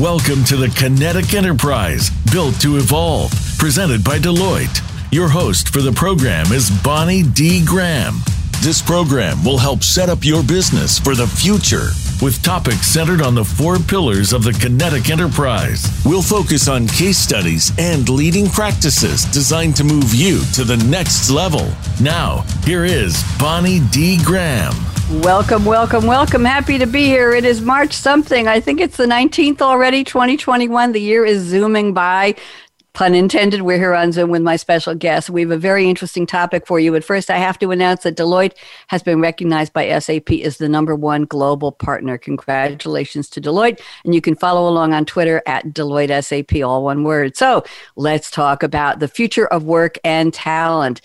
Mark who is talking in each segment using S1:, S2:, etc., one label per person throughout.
S1: Welcome to the Kinetic Enterprise, built to evolve, presented by Deloitte. Your host for the program is Bonnie D. Graham. This program will help set up your business for the future with topics centered on the four pillars of the Kinetic Enterprise. We'll focus on case studies and leading practices designed to move you to the next level. Now, here is Bonnie D. Graham.
S2: Welcome, welcome, welcome. Happy to be here. It is March something. I think it's the 19th already, 2021. The year is zooming by. Pun intended. We're here on Zoom with my special guest. We have a very interesting topic for you. But first, I have to announce that Deloitte has been recognized by SAP as the number one global partner. Congratulations to Deloitte. And you can follow along on Twitter at Deloitte SAP, all one word. So let's talk about the future of work and talent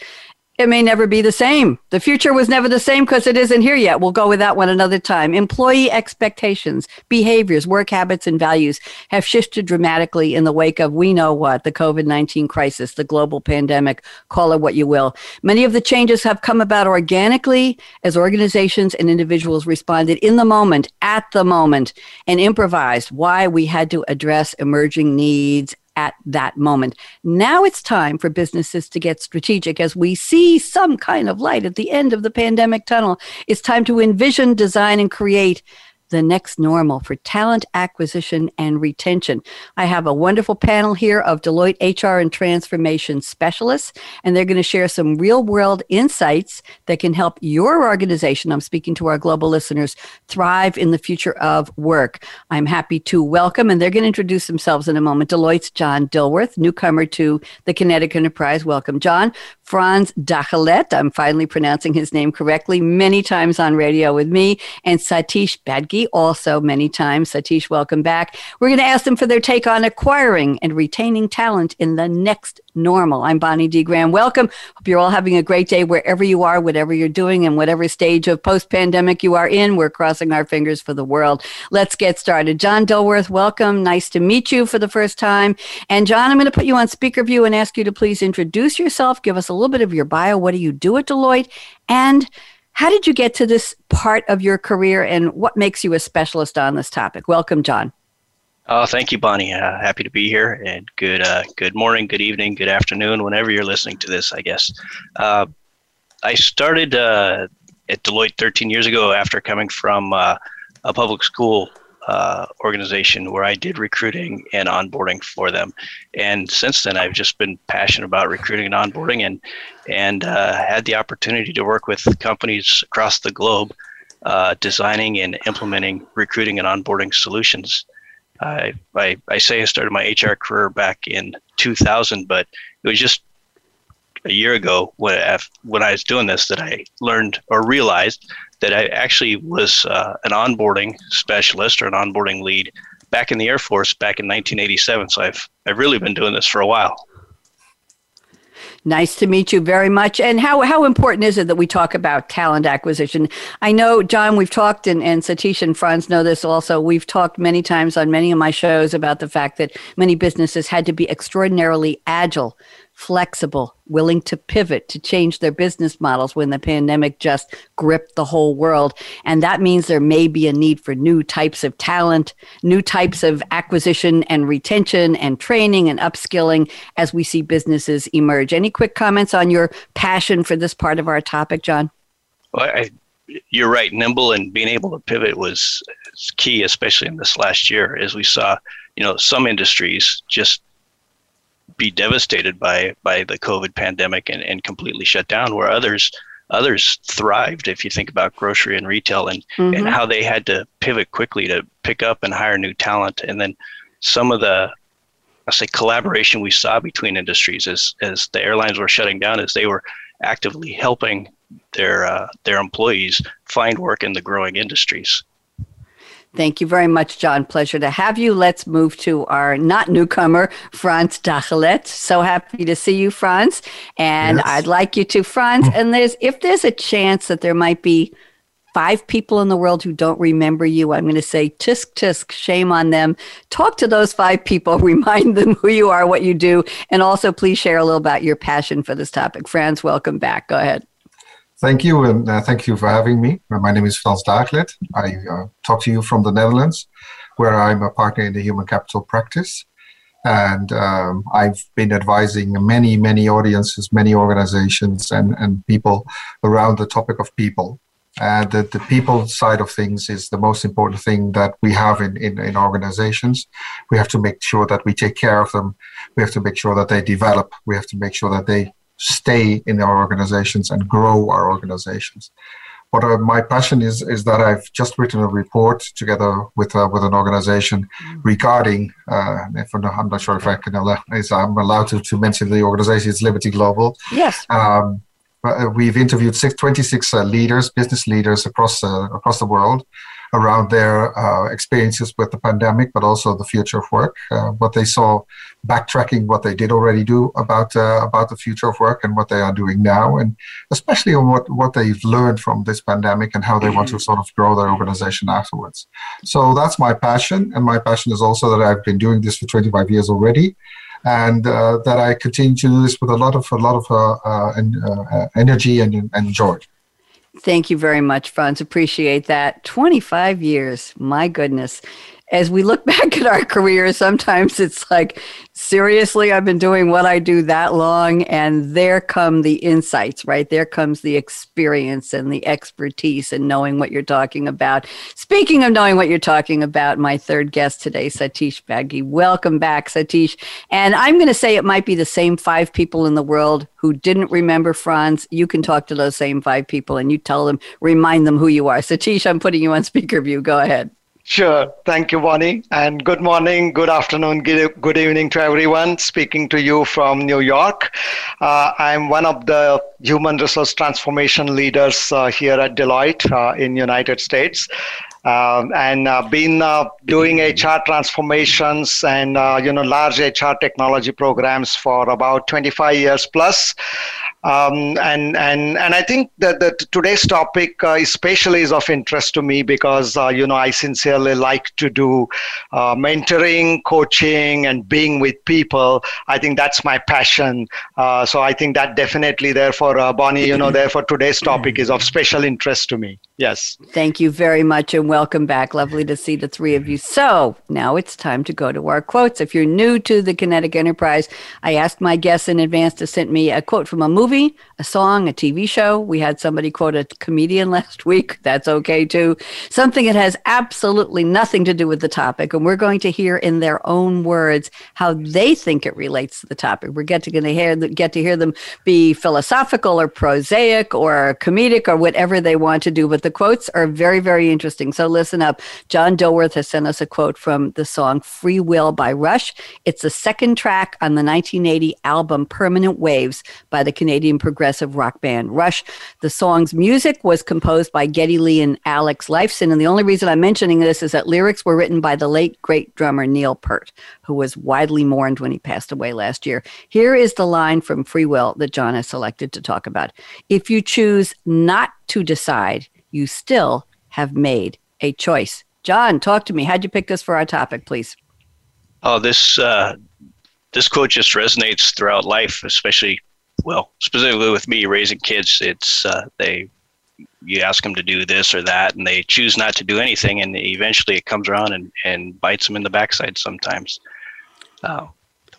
S2: it may never be the same. The future was never the same because it isn't here yet. We'll go with that one another time. Employee expectations, behaviors, work habits, and values have shifted dramatically in the wake of we know what the COVID 19 crisis, the global pandemic, call it what you will. Many of the changes have come about organically as organizations and individuals responded in the moment, at the moment, and improvised why we had to address emerging needs at that moment. Now it's time for businesses to get strategic as we see some kind of light at the end of the pandemic tunnel. It's time to envision, design, and create the next normal for talent acquisition and retention. I have a wonderful panel here of Deloitte HR and transformation specialists, and they're going to share some real world insights that can help your organization. I'm speaking to our global listeners thrive in the future of work. I'm happy to welcome, and they're going to introduce themselves in a moment. Deloitte's John Dilworth, newcomer to the Kinetic Enterprise. Welcome, John. Frans Dagelet, I'm finally pronouncing his name correctly, many times on radio with me, and Satish Badgi also many times. Satish, welcome back. We're going to ask them for their take on acquiring and retaining talent in the next normal. I'm Bonnie D. Graham. Welcome. Hope you're all having a great day wherever you are, whatever you're doing, and whatever stage of post pandemic you are in. We're crossing our fingers for the world. Let's get started. John Dilworth, welcome. Nice to meet you for the first time. And John, I'm going to put you on speaker view and ask you to please introduce yourself, give us a little bit of your bio. What do you do at Deloitte? And how did you get to this part of your career and what makes you a specialist on this topic? Welcome, John.
S3: Oh, thank you, Bonnie. Uh, happy to be here, and good uh, good morning, good evening, good afternoon, whenever you're listening to this. I guess uh, I started uh, at Deloitte 13 years ago after coming from uh, a public school uh, organization where I did recruiting and onboarding for them. And since then, I've just been passionate about recruiting and onboarding, and and uh, had the opportunity to work with companies across the globe, uh, designing and implementing recruiting and onboarding solutions. I, I, I say I started my HR career back in 2000, but it was just a year ago when, when I was doing this that I learned or realized that I actually was uh, an onboarding specialist or an onboarding lead back in the Air Force back in 1987. So I've I've really been doing this for a while.
S2: Nice to meet you very much. And how, how important is it that we talk about talent acquisition? I know, John, we've talked, and, and Satish and Frans know this also. We've talked many times on many of my shows about the fact that many businesses had to be extraordinarily agile flexible, willing to pivot, to change their business models when the pandemic just gripped the whole world. And that means there may be a need for new types of talent, new types of acquisition and retention and training and upskilling as we see businesses emerge. Any quick comments on your passion for this part of our topic, John?
S3: Well, I, you're right. Nimble and being able to pivot was key, especially in this last year, as we saw, you know, some industries just be devastated by by the COVID pandemic and, and completely shut down, where others others thrived. If you think about grocery and retail and mm-hmm. and how they had to pivot quickly to pick up and hire new talent, and then some of the I say collaboration we saw between industries as as the airlines were shutting down, as they were actively helping their uh, their employees find work in the growing industries.
S2: Thank you very much, John. Pleasure to have you. Let's move to our not newcomer, Frans Dagelet. So happy to see you, Frans. And yes. I'd like you to, Frans. Mm. And there's if there's a chance that there might be five people in the world who don't remember you, I'm going to say tisk tisk, shame on them. Talk to those five people, remind them who you are, what you do, and also please share a little about your passion for this topic. Frans, welcome back. Go ahead.
S4: Thank you, and uh, thank you for having me. Uh, my name is Frans Dagelet. I uh, talk to you from the Netherlands. where I'm a partner in the human capital practice. And um, I've been advising many, many audiences, many organizations, and, and people around the topic of people. And the, the people side of things is the most important thing that we have in, in, in organizations. We have to make sure that we take care of them. We have to make sure that they develop. We have to make sure that they stay in our organizations and grow our organizations. What uh, my passion is is that I've just written a report together with uh, with an organization mm. regarding. Uh, if I'm, not, I'm not sure if I can allow, I'm allowed to, to mention the organization. It's Liberty Global.
S2: Yes.
S4: Um, uh, we've interviewed six, 26 uh, leaders, business leaders across uh, across the world, around their uh, experiences with the pandemic, but also the future of work, uh, what they saw, backtracking what they did already do about uh, about the future of work and what they are doing now, and especially on what what they've learned from this pandemic and how they want to mm-hmm. sort of grow their organization afterwards. So that's my passion, and my passion is also that I've been doing this for 25 years already and uh, that I continue to do this with a lot of a lot of uh, uh, uh energy and, and joy.
S2: Thank you very much, Frans. Appreciate that. 25 years. My goodness as we look back at our careers, sometimes it's like, seriously, I've been doing what I do that long. And there come the insights, right? There comes the experience and the expertise and knowing what you're talking about. Speaking of knowing what you're talking about, my third guest today, Satish Badgi. Welcome back, Satish. And I'm going to say it might be the same five people in the world who didn't remember Frans. You can talk to those same five people and you tell them, remind them who you are. Satish, I'm putting you on speaker view. Go ahead.
S5: Sure. Thank you, Bonnie. And good morning, good afternoon, good evening to everyone. Speaking to you from New York. Uh, I'm one of the human resource transformation leaders uh, here at Deloitte uh, in United States. Um, and uh, been uh, doing HR transformations and uh, you know large HR technology programs for about 25 years plus. Um, and and and I think that, that today's topic uh, especially is of interest to me because uh, you know I sincerely like to do uh, mentoring, coaching, and being with people. I think that's my passion. Uh, so I think that definitely, therefore, uh, Bonnie, you know, therefore today's topic is of special interest to me. Yes.
S2: Thank you very much, and welcome back. Lovely to see the three of you. So now it's time to go to our quotes. If you're new to the Kinetic Enterprise, I asked my guests in advance to send me a quote from a movie movie, a song, a TV show. We had somebody quote a comedian last week. That's okay too. Something that has absolutely nothing to do with the topic. And we're going to hear in their own words how they think it relates to the topic. We're getting to hear, get to hear them be philosophical or prosaic or comedic or whatever they want to do. But the quotes are very, very interesting. So listen up. John Dilworth has sent us a quote from the song Free Will by Rush. It's the second track on the 1980 album Permanent Waves by the Canadian Canadian progressive rock band Rush. The song's music was composed by Geddy Lee and Alex Lifeson. And the only reason I'm mentioning this is that lyrics were written by the late great drummer Neil Peart, who was widely mourned when he passed away last year. Here is the line from Free Will that John has selected to talk about. If you choose not to decide, you still have made a choice. John, talk to me. How'd you pick this for our topic, please?
S3: Oh, this uh, this quote just resonates throughout life, especially well, specifically with me raising kids, it's uh, they you ask them to do this or that, and they choose not to do anything, and eventually it comes around and, and bites them in the backside sometimes. Uh,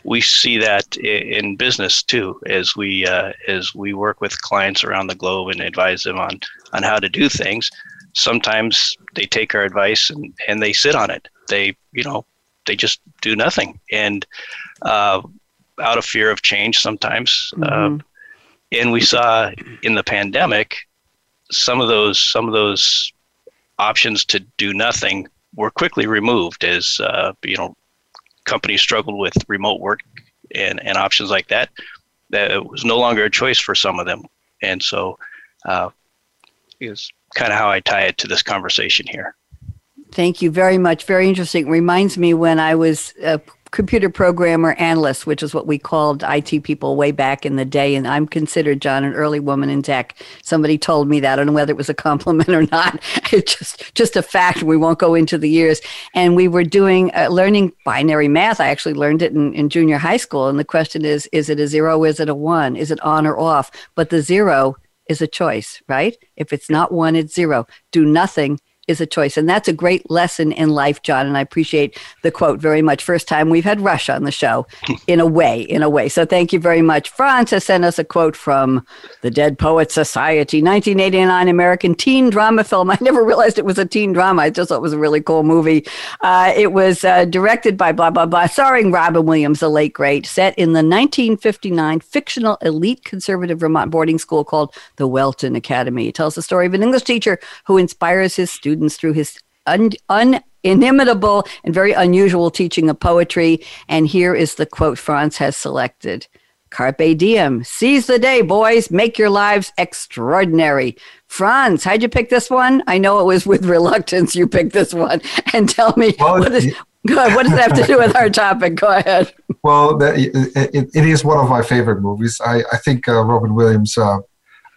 S3: we see that in business too, as we uh, as we work with clients around the globe and advise them on on how to do things. Sometimes they take our advice and, and they sit on it. They you know they just do nothing, and uh, out of fear of change sometimes. Mm-hmm. Uh, and we saw in the pandemic some of those some of those options to do nothing were quickly removed as uh, you know companies struggled with remote work and, and options like that. That it was no longer a choice for some of them, and so uh, is kind of how I tie it to this conversation here.
S2: Thank you very much. Very interesting. Reminds me when I was uh, computer programmer analyst, which is what we called IT people way back in the day. And I'm considered, John, an early woman in tech. Somebody told me that. I don't know whether it was a compliment or not. It's just, just a fact. We won't go into the years. And we were doing, uh, learning binary math. I actually learned it in, in junior high school. And the question is, is it a zero? Is it a one? Is it on or off? But the zero is a choice, right? If it's not one, it's zero. Do nothing is a choice. And that's a great lesson in life, John. And I appreciate the quote very much. First time we've had Rush on the show in a way, in a way. So thank you very much. Franz has sent us a quote from the Dead Poet Society, 1989 American teen drama film. I never realized it was a teen drama. I just thought it was a really cool movie. Uh, it was uh, directed by blah, blah, blah, starring Robin Williams, the late great, set in the 1959 fictional elite conservative Vermont boarding school called the Welton Academy. It tells the story of an English teacher who inspires his students through his un, un inimitable and very unusual teaching of poetry. And here is the quote Frans has selected. Carpe diem. Seize the day, boys. Make your lives extraordinary. Frans, how'd you pick this one? I know it was with reluctance you picked this one. And tell me, well, what, is, Good. What does that have to do with our topic? Go ahead.
S4: Well, it, it, it is one of my favorite movies. I, I think uh, Robin Williams uh,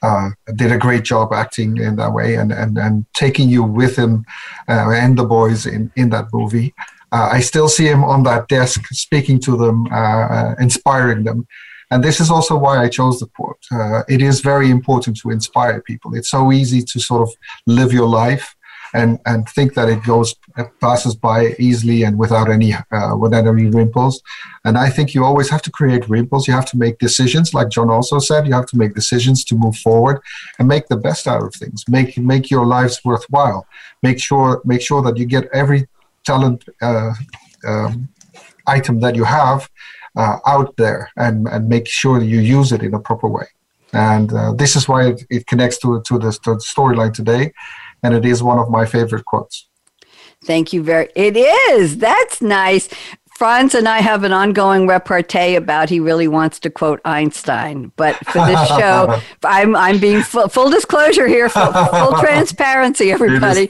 S4: uh, did a great job acting in that way and, and, and taking you with him uh, and the boys in, in that movie. Uh, I still see him on that desk speaking to them, uh, inspiring them. And this is also why I chose the quote. it is very important to inspire people. It's so easy to sort of live your life and and think that it goes it passes by easily and without any uh, without any ripples. And I think you always have to create ripples. You have to make decisions, like John also said. You have to make decisions to move forward and make the best out of things. Make make your lives worthwhile. Make sure make sure that you get every talent uh, um, item that you have uh, out there and and make sure you use it in a proper way. And uh, this is why it, it connects to to the, to the storyline today and it is one of my favorite quotes.
S2: Thank you very. It is. That's nice. Frans and I have an ongoing repartee about he really wants to quote Einstein. But for this show, I'm, I'm being full, full disclosure here, full, full transparency, everybody.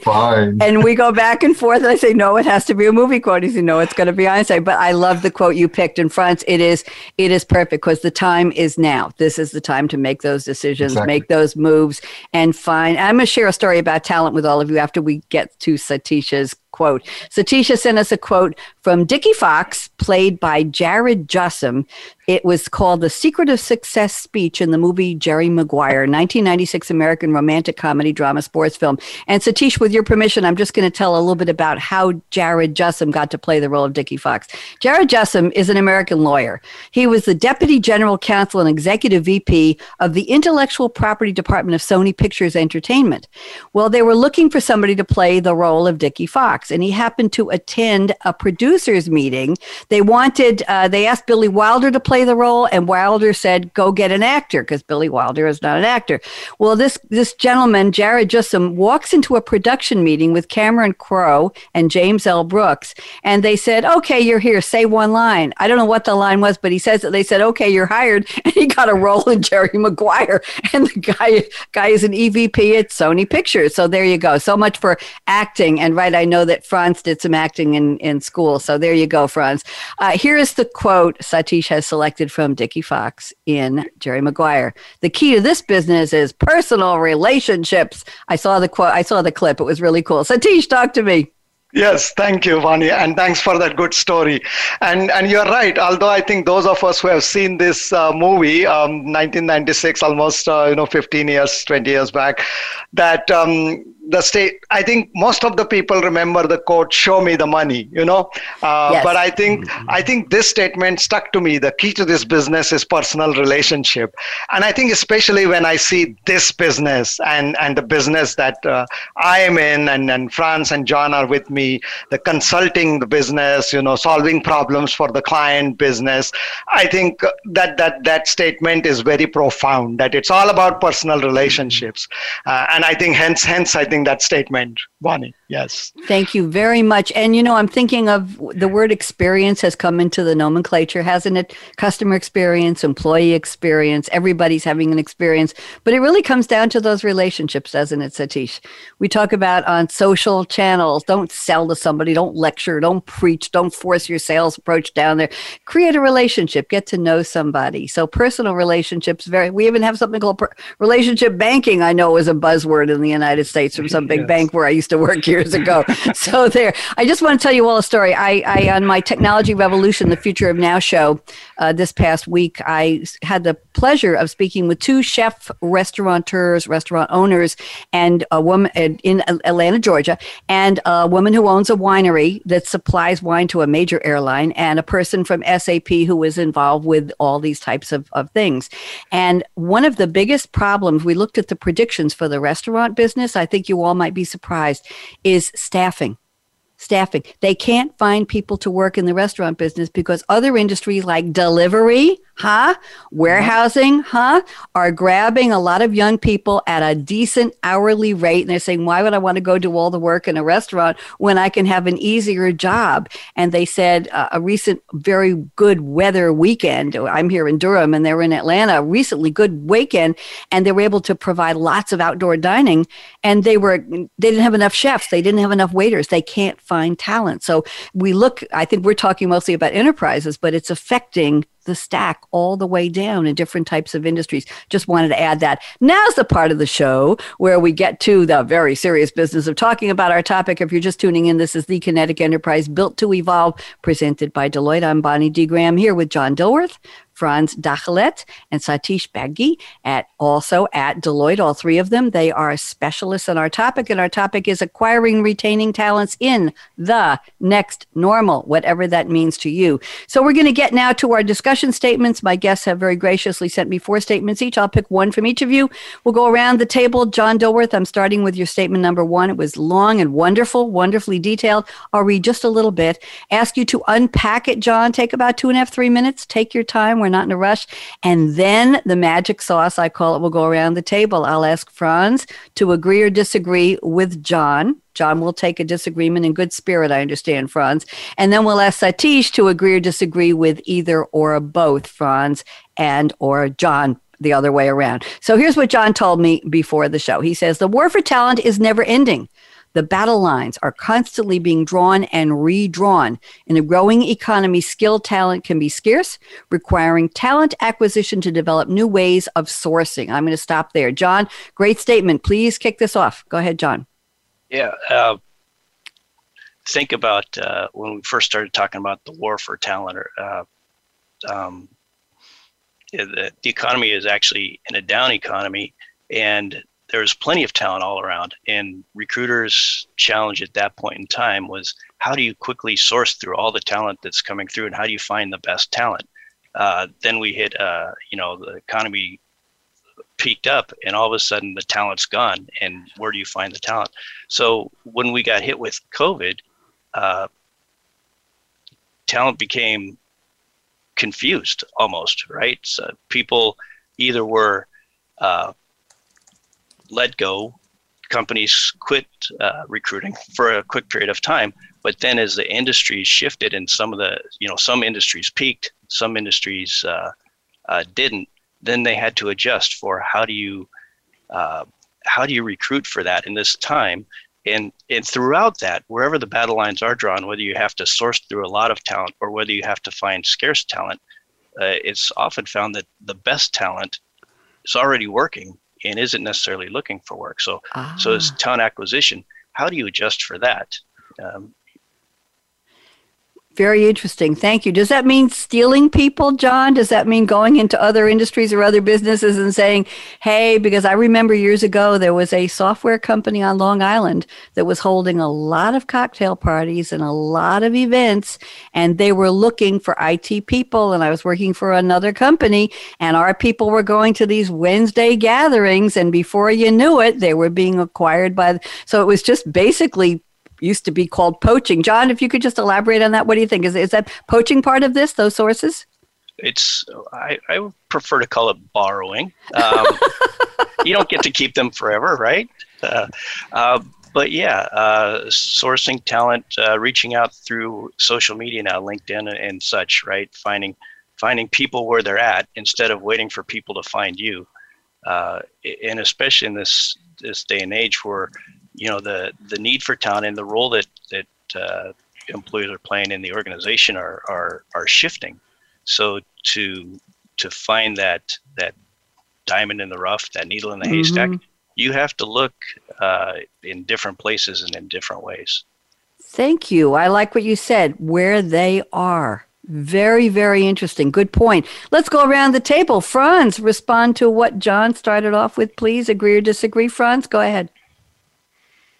S2: And we go back and forth. And I say, no, it has to be a movie quote. He said, no, it's going to be Einstein. But I love the quote you picked. And Frans, it is, it is perfect because the time is now. This is the time to make those decisions, exactly. make those moves, and find. I'm going to share a story about talent with all of you after we get to Satish's quote. Satisha sent us a quote from Dickie Fox, played by Jared Jussim, it was called The Secret of Success speech in the movie Jerry Maguire, 1996 American romantic comedy drama sports film. And Satish, with your permission, I'm just going to tell a little bit about how Jared Jussim got to play the role of Dickie Fox. Jared Jussim is an American lawyer. He was the Deputy General Counsel and Executive VP of the Intellectual Property Department of Sony Pictures Entertainment. Well, they were looking for somebody to play the role of Dickie Fox, and he happened to attend a producers meeting. They wanted, uh, they asked Billy Wilder to play play the role, and Wilder said, "Go get an actor," because Billy Wilder is not an actor. Well, this this gentleman, Jared Jussim, walks into a production meeting with Cameron Crowe and James L. Brooks, and they said, "Okay, you're here. Say one line." I don't know what the line was, but he says that they said, "Okay, you're hired," and he got a role in Jerry Maguire, and the guy guy is an EVP at Sony Pictures. So there you go. So much for acting, and right, I know that Frans did some acting in in school. So there you go, Frans. Uh, here is the quote Satish has selected from Dickie Fox in Jerry Maguire. The key to this business is personal relationships. I saw the quote, I saw the clip. It was really cool. Satish, talk to me.
S5: Yes, thank you, Vani, and thanks for that good story. And and you're right. Although I think those of us who have seen this uh, movie, um, 1996, almost uh, you know 15 years, 20 years back, that um, the state i think most of the people remember the quote show me the money you know? Uh, yes. but i think mm-hmm. i think this statement stuck to me. The key to this business is personal relationship. And i think especially when i see this business and and the business that uh, i am in and and frans and john are with me the consulting the business you know solving problems for the client business i think that that that statement is very profound that it's all about personal relationships. Uh, and i think hence hence i think that statement, Bonnie. Yes.
S2: Thank you very much. And you know, I'm thinking of the word experience has come into the nomenclature, hasn't it? Customer experience, employee experience, everybody's having an experience. But it really comes down to those relationships, doesn't it, Satish? We talk about on social channels don't sell to somebody, don't lecture, don't preach, don't force your sales approach down there. Create a relationship, get to know somebody. So personal relationships, very, we even have something called per- relationship banking, I know is a buzzword in the United States from some big yes. bank where I used to work years ago. so there, I just want to tell you all a story. I, I on my Technology Revolution, the Future of Now show uh, this past week, I had the pleasure of speaking with two chef restaurateurs, restaurant owners, and a woman in Atlanta, Georgia, and a woman who owns a winery that supplies wine to a major airline, and a person from SAP who was involved with all these types of, of things. And one of the biggest problems, we looked at the predictions for the restaurant business. I think you all might be surprised, is staffing staffing. They can't find people to work in the restaurant business because other industries like delivery, huh? Warehousing, huh? Are grabbing a lot of young people at a decent hourly rate. And they're saying, why would I want to go do all the work in a restaurant when I can have an easier job? And they said uh, a recent very good weather weekend. I'm here in Durham and they were in Atlanta, recently good weekend. And they were able to provide lots of outdoor dining. And they were, they didn't have enough chefs. They didn't have enough waiters. They can't find talent. So we look, I think we're talking mostly about enterprises, but it's affecting the stack all the way down in different types of industries. Just wanted to add that. Now's the part of the show where we get to the very serious business of talking about our topic. If you're just tuning in, this is the Kinetic Enterprise Built to Evolve, presented by Deloitte. I'm Bonnie D. Graham here with John Dilworth, Frans Dagelet, and Satish Badgi at also at Deloitte, all three of them. They are specialists in our topic, and our topic is acquiring retaining talents in the next normal, whatever that means to you. So we're going to get now to our discussion statements. My guests have very graciously sent me four statements each. I'll pick one from each of you. We'll go around the table. John Dilworth, I'm starting with your statement number one. It was long and wonderful, wonderfully detailed. I'll read just a little bit. Ask you to unpack it, John. Take about two and a half, three minutes. Take your time we're not in a rush. And then the magic sauce, I call it, will go around the table. I'll ask Frans to agree or disagree with John. John will take a disagreement in good spirit, I understand, Frans. And then we'll ask Satish to agree or disagree with either or both Franz and or John the other way around. So here's what John told me before the show. He says, The war for talent is never ending. The battle lines are constantly being drawn and redrawn. In a growing economy, skilled talent can be scarce, requiring talent acquisition to develop new ways of sourcing. I'm going to stop there. John, great statement. Please kick this off. Go ahead, John.
S3: Yeah. Uh, think about uh, when we first started talking about the war for talent. Uh, um, the, the economy is actually in a down economy, and there's plenty of talent all around. And recruiters' challenge at that point in time was how do you quickly source through all the talent that's coming through, and how do you find the best talent? Uh, then we hit, uh, you know, the economy peaked up, and all of a sudden the talent's gone. And where do you find the talent? So when we got hit with COVID, uh, talent became confused almost, right? So people either were uh, let go, companies quit uh, recruiting for a quick period of time. But then, as the industry shifted, and some of the you know some industries peaked, some industries uh, uh, didn't, then they had to adjust for how do you uh, how do you recruit for that in this time. And, and throughout that, wherever the battle lines are drawn, whether you have to source through a lot of talent or whether you have to find scarce talent, uh, it's often found that the best talent is already working and isn't necessarily looking for work. So, ah. so it's talent acquisition. How do you adjust for that? Um,
S2: very interesting. Thank you. Does that mean stealing people, John? Does that mean going into other industries or other businesses and saying, hey, because I remember years ago there was a software company on Long Island that was holding a lot of cocktail parties and a lot of events, and they were looking for IT people. And I was working for another company, and our people were going to these Wednesday gatherings, and before you knew it, they were being acquired by. So it was just basically used to be called poaching. John, if you could just elaborate on that, what do you think? Is, is that poaching part of this, those sources?
S3: It's, I, I prefer to call it borrowing. Um, you don't get to keep them forever, right? Uh, uh, but yeah, uh, sourcing talent, uh, reaching out through social media now, LinkedIn and such, right? Finding finding people where they're at instead of waiting for people to find you. Uh, and especially in this this day and age where you know the the need for talent and the role that that uh, employees are playing in the organization are are are shifting. So to to find that that diamond in the rough, that needle in the mm-hmm. haystack, you have to look uh, in different places and in different ways.
S2: Thank you. I like what you said. Where they are Very, very interesting. Good point. Let's go around the table. Frans, respond to what John started off with, please. Agree or disagree, Frans? Go ahead.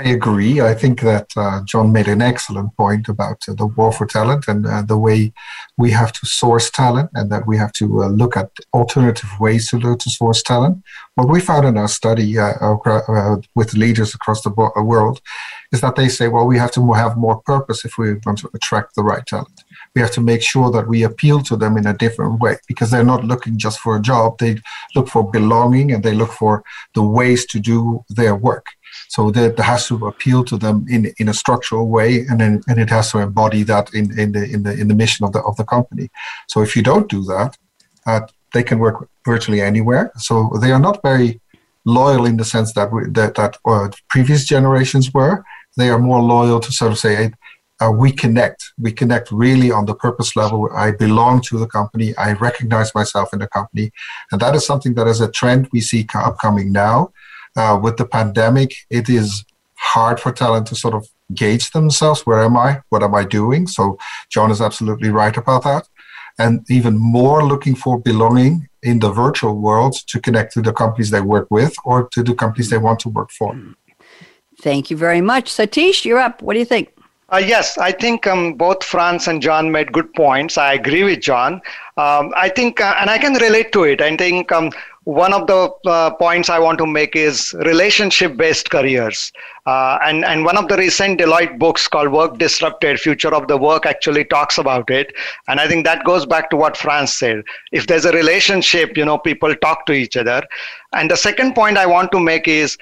S4: I agree. I think that uh, John made an excellent point about uh, the war for talent and uh, the way we have to source talent and that we have to uh, look at alternative ways to, to source talent. What we found in our study uh, uh, with leaders across the world is that they say, well, we have to have more purpose if we want to attract the right talent. We have to make sure that we appeal to them in a different way because they're not looking just for a job. They look for belonging and they look for the ways to do their work. So that has to appeal to them in, in a structural way, and then, and it has to embody that in, in the in the in the mission of the of the company. So if you don't do that, uh, they can work virtually anywhere. So they are not very loyal in the sense that we, that that uh, previous generations were. They are more loyal to sort of say. Uh, we connect. We connect really on the purpose level. I belong to the company. I recognize myself in the company, and that is something that is a trend we see upcoming now uh, with the pandemic, it is hard for talent to sort of gauge themselves. Where am I? What am I doing? So John is absolutely right about that. And even more looking for belonging in the virtual world to connect to the companies they work with or to the companies they want to work for.
S2: Thank you very much. Satish, you're up. What do you think?
S5: Uh, yes, I think um, both Frans and John made good points. I agree with John. Um, I think, uh, and I can relate to it. I think um, one of the uh, points I want to make is relationship based careers. Uh, and, and one of the recent Deloitte books called Work Disrupted Future of the Work actually talks about it. And I think that goes back to what Frans said. If there's a relationship, you know, people talk to each other. And the second point I want to make is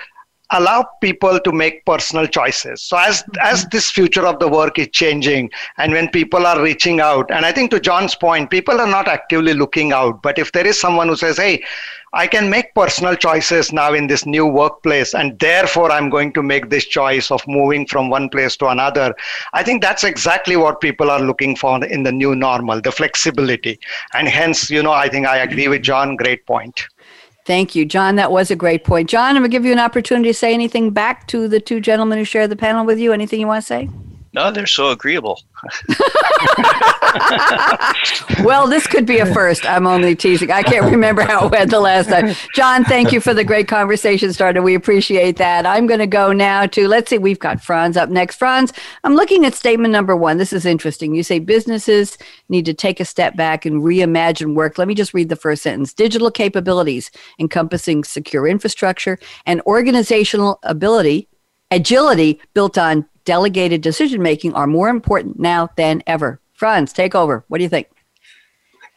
S5: allow people to make personal choices so as as mm-hmm. this future of the work is changing and when people are reaching out and i think to john's point people are not actively looking out but if there is someone who says hey I can make personal choices now in this new workplace, and therefore I'm going to make this choice of moving from one place to another. I think that's exactly what people are looking for in the new normal the flexibility. And hence, you know, I think I agree with John. Great point.
S2: Thank you, John. That was a great point. John, I'm going to give you an opportunity to say anything back to the two gentlemen who shared the panel with you. Anything you want to say?
S3: No, they're so agreeable.
S2: well, this could be a first. I'm only teasing. I can't remember how it went the last time. John, thank you for the great conversation starter. We appreciate that. I'm going to go now to, let's see, we've got Frans up next. Frans, I'm looking at statement number one. This is interesting. You say businesses need to take a step back and reimagine work. Let me just read the first sentence digital capabilities encompassing secure infrastructure and organizational ability agility built on delegated decision making are more important now than ever. Frans, take over. What do you think?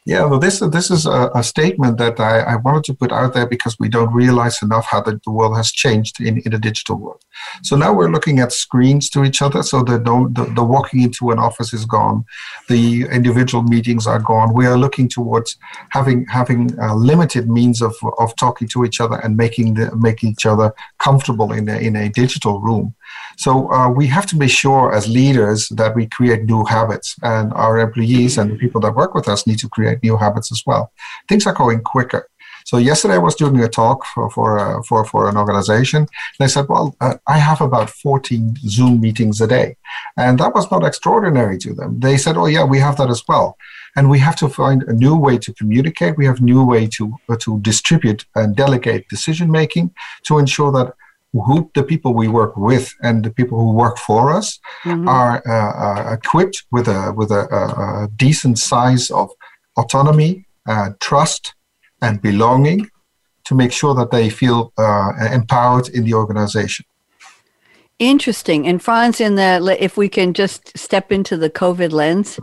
S4: Yeah, well, this this is a, a statement that I, I, wanted to put out there because we don't realize enough how the, the world has changed in, in the digital world. So now we're looking at screens to each other, so the, the, the walking into an office is gone, the individual meetings are gone. We are looking towards having having limited means of, of talking to each other and making the, making each other comfortable in a, in a digital room. So uh, we have to be sure as leaders that we create new habits, and our employees and the people that work with us need to create new habits as well. Things are going quicker. So yesterday I was doing a talk for for uh, for, for an organization, and I said, "Well, uh, I have about 14 Zoom meetings a day," and that was not extraordinary to them. They said, "Oh yeah, we have that as well." and we have to find a new way to communicate. We have new way to uh, to distribute and delegate decision making to ensure that who the people we work with and the people who work for us mm-hmm. are uh, uh, equipped with a with a, a, a decent size of autonomy, uh, trust, and belonging to make sure that they feel uh, empowered in the organization.
S2: Interesting. And Frans, in the if we can just step into the COVID lens,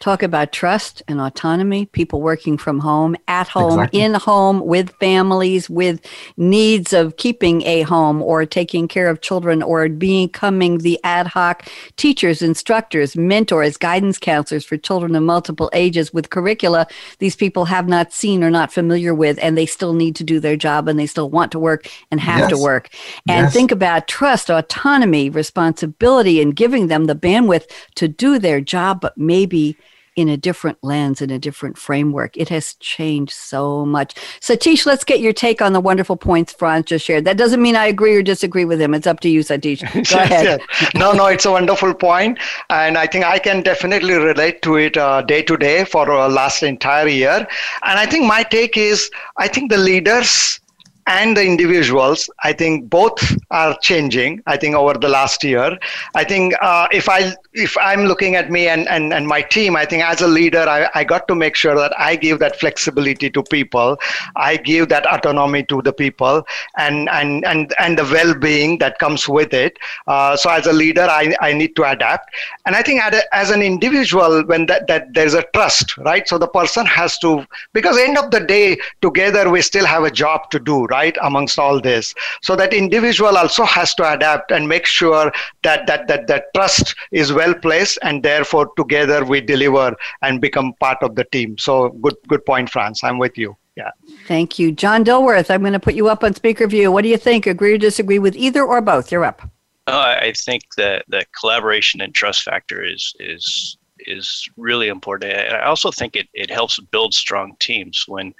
S2: talk about trust and autonomy, people working from home, at home, exactly. in home, with families, with needs of keeping a home or taking care of children or becoming the ad hoc teachers, instructors, mentors, guidance counselors for children of multiple ages with curricula these people have not seen or not familiar with, and they still need to do their job and they still want to work and have yes. to work. And yes. think about trust, autonomy, responsibility, and giving them the bandwidth to do their job, but maybe in a different lens, in a different framework. It has changed so much. Satish, let's get your take on the wonderful points Frans just shared. That doesn't mean I agree or disagree with him. It's up to you, Satish. Go ahead.
S5: no, no, it's a wonderful point, and I think I can definitely relate to it uh, day to day for uh, last entire year. And I think my take is, I think the leaders and the individuals i think both are changing i think over the last year. I think uh, if i if i'm looking at me and, and and my team i think as a leader I, I got to make sure that i give that flexibility to people. I give that autonomy to the people and and and and the well-being that comes with it. Uh, so as a leader I, I need to adapt. And i think as an individual when that, that there's a trust right? So the person has to because end of the day together we still have a job to do right right amongst all this. So that individual also has to adapt and make sure that that that, that trust is well placed and therefore together we deliver and become part of the team. So good good point frans i'm with you. Yeah.
S2: Thank you. John dilworth i'm going to put you up on speaker view. What do you think? Agree or disagree with either or both? You're up.
S3: Uh, I think that the collaboration and trust factor is is is really important. I also think it, it helps build strong teams when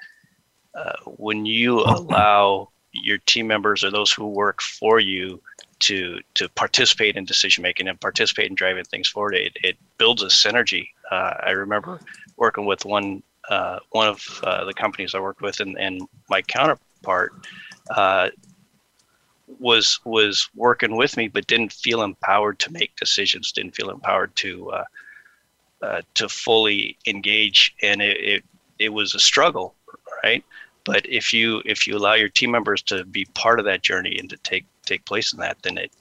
S3: uh, when you allow your team members or those who work for you to to participate in decision making and participate in driving things forward, it, it builds a synergy. Uh, I remember working with one uh, one of uh, the companies I worked with, and, and my counterpart uh, was was working with me, but didn't feel empowered to make decisions. Didn't feel empowered to uh, to fully engage, and it, it it was a struggle, right? But if you if you allow your team members to be part of that journey and to take take place in that, then it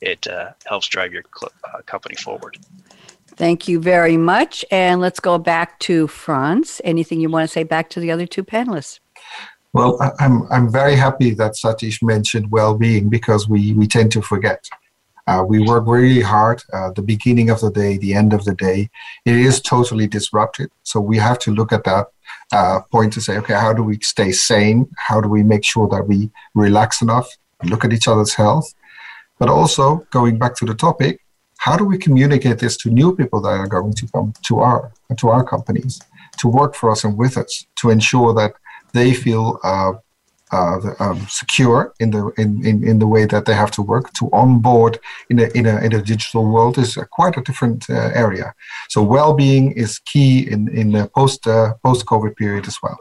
S3: it uh, helps drive your cl- uh, company forward.
S2: Thank you very much. And let's go back to Frans. Anything you want to say back to the other two panelists?
S4: Well, I'm, I'm very happy that Satish mentioned well being because we, we tend to forget. Uh, we work really hard, uh, the beginning of the day, the end of the day. It is totally disrupted. So we have to look at that uh, point to say, okay, how do we stay sane? How do we make sure that we relax enough, look at each other's health? But also, going back to the topic, how do we communicate this to new people that are going to come to our to our companies to work for us and with us to ensure that they feel uh, uh, um, secure in the in, in, in the way that they have to work to onboard in a in a, in a digital world is quite a different uh, area. So well-being is key in in the post uh, post COVID period as well.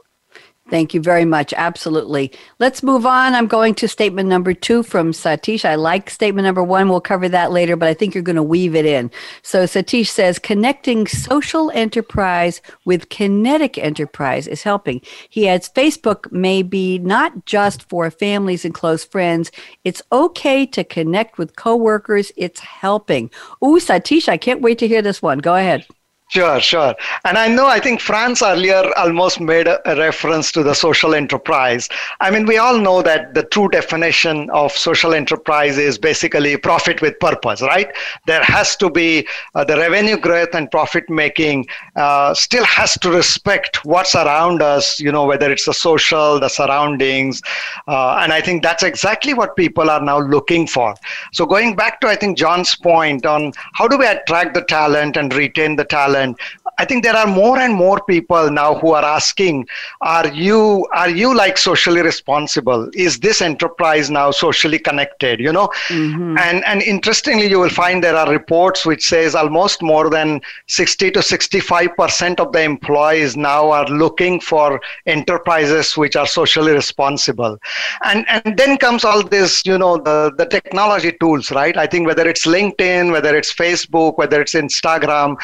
S2: Thank you very much. Absolutely. Let's move on. I'm going to statement number two from Satish. I like statement number one. We'll cover that later, but I think you're going to weave it in. So Satish says connecting social enterprise with kinetic enterprise is helping. He adds Facebook may be not just for families and close friends. It's okay to connect with coworkers. It's helping. Ooh, Satish, I can't wait to hear this one. Go ahead.
S5: Sure, sure. And I know, I think Frans earlier almost made a, a, reference to the social enterprise. I mean, we all know that the true definition of social enterprise is basically profit with purpose, right? There has to be uh, the revenue growth and profit making uh, still has to respect what's around us, you know, whether it's the social, the surroundings. Uh, and I think that's exactly what people are now looking for. So going back to, I think, John's point on how do we attract the talent and retain the talent? Talent i think there are more and more people now who are asking are you are you like socially responsible? Is this enterprise now socially connected? You know? Mm-hmm. and and interestingly you will find there are reports which says almost more than 60 to 65% of the employees now are looking for enterprises which are socially responsible. And and then comes all this you know the the technology tools right? I think whether it's linkedin whether it's facebook whether it's instagram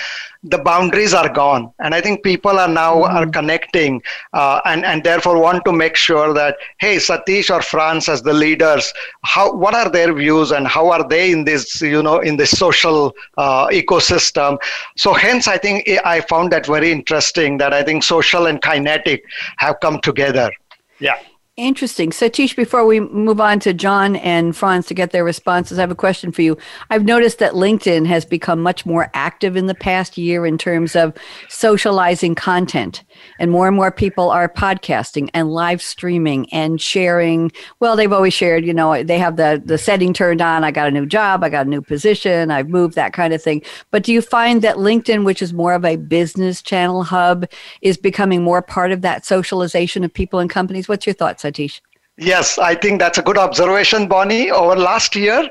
S5: the boundaries are gone. And i think people are now mm-hmm. are connecting uh, and and therefore want to make sure that hey satish or frans as the leaders how what are their views and how are they in this you know in this social uh, ecosystem? So hence i think i found that very interesting that i think social and kinetic have come together. Yeah
S2: Interesting. Satish, before we move on to John and Frans to get their responses, I have a question for you. I've noticed that LinkedIn has become much more active in the past year in terms of socializing content. And more and more people are podcasting and live streaming and sharing. Well, they've always shared, you know, they have the, the setting turned on. I got a new job, I got a new position, I've moved, that kind of thing. But do you find that LinkedIn, which is more of a business channel hub, is becoming more part of that socialization of people and companies? What's your thoughts? Satish?
S5: Yes, I think that's a good observation, Bonnie. Over last year,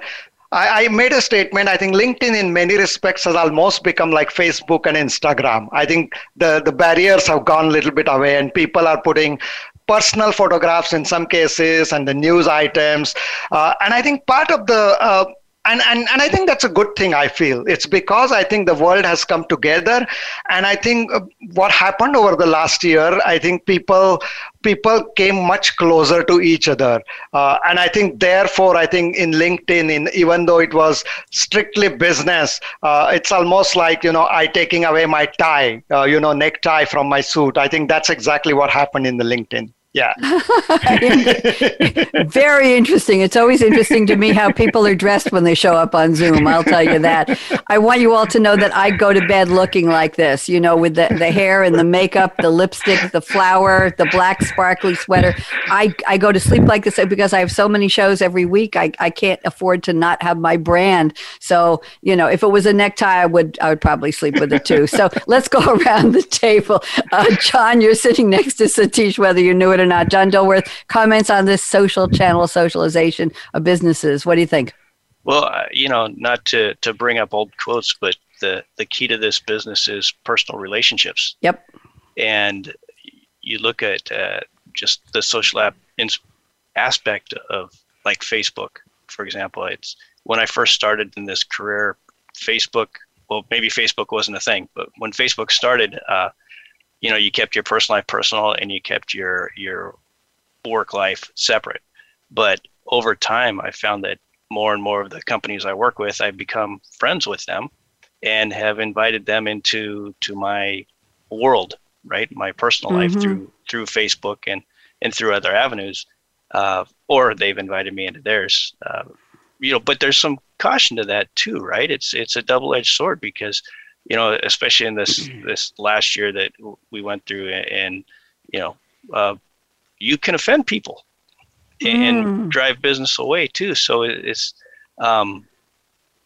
S5: I, I, made a statement. I think LinkedIn, in many respects, has almost become like Facebook and Instagram. I think the, the barriers have gone a little bit away, and people are putting personal photographs in some cases and the news items. Uh, and I think part of the uh, and, and and I think that's a good thing. I feel it's because I think the world has come together, and I think uh, what happened over the last year, I think people people came much closer to each other, uh, and I think therefore I think in LinkedIn, in even though it was strictly business, uh, it's almost like you know I taking away my tie, uh, you know necktie from my suit. I think that's exactly what happened in the LinkedIn. Yeah.
S2: Very interesting. It's always interesting to me how people are dressed when they show up on Zoom. I'll tell you that. I want you all to know that I go to bed looking like this, you know, with the, the hair and the makeup, the lipstick, the flower, the black sparkly sweater. I, I go to sleep like this because I have so many shows every week. I, I can't afford to not have my brand. So, you know, if it was a necktie, I would, I would probably sleep with it too. So let's go around the table. Uh, John, you're sitting next to Satish, whether you knew it or not. John Dilworth, comments on this social channel socialization of businesses. What do you think?
S3: Well, uh, you know, not to, to bring up old quotes, but the, the key to this business is personal relationships.
S2: Yep.
S3: And you look at uh, just the social app aspect of like Facebook, for example. It's when I first started in this career, Facebook. Well, maybe Facebook wasn't a thing, but when Facebook started, uh, you know you kept your personal life personal and you kept your your work life separate. But over time i found that more and more of the companies i work with i've become friends with them and have invited them into to my world right? My personal mm-hmm. life through through facebook and and through other avenues uh, or they've invited me into theirs uh, you know but there's some caution to that too right? It's it's a double-edged sword because you know, especially in this this last year that we went through, and you know, uh, you can offend people and mm. drive business away too. So it's um,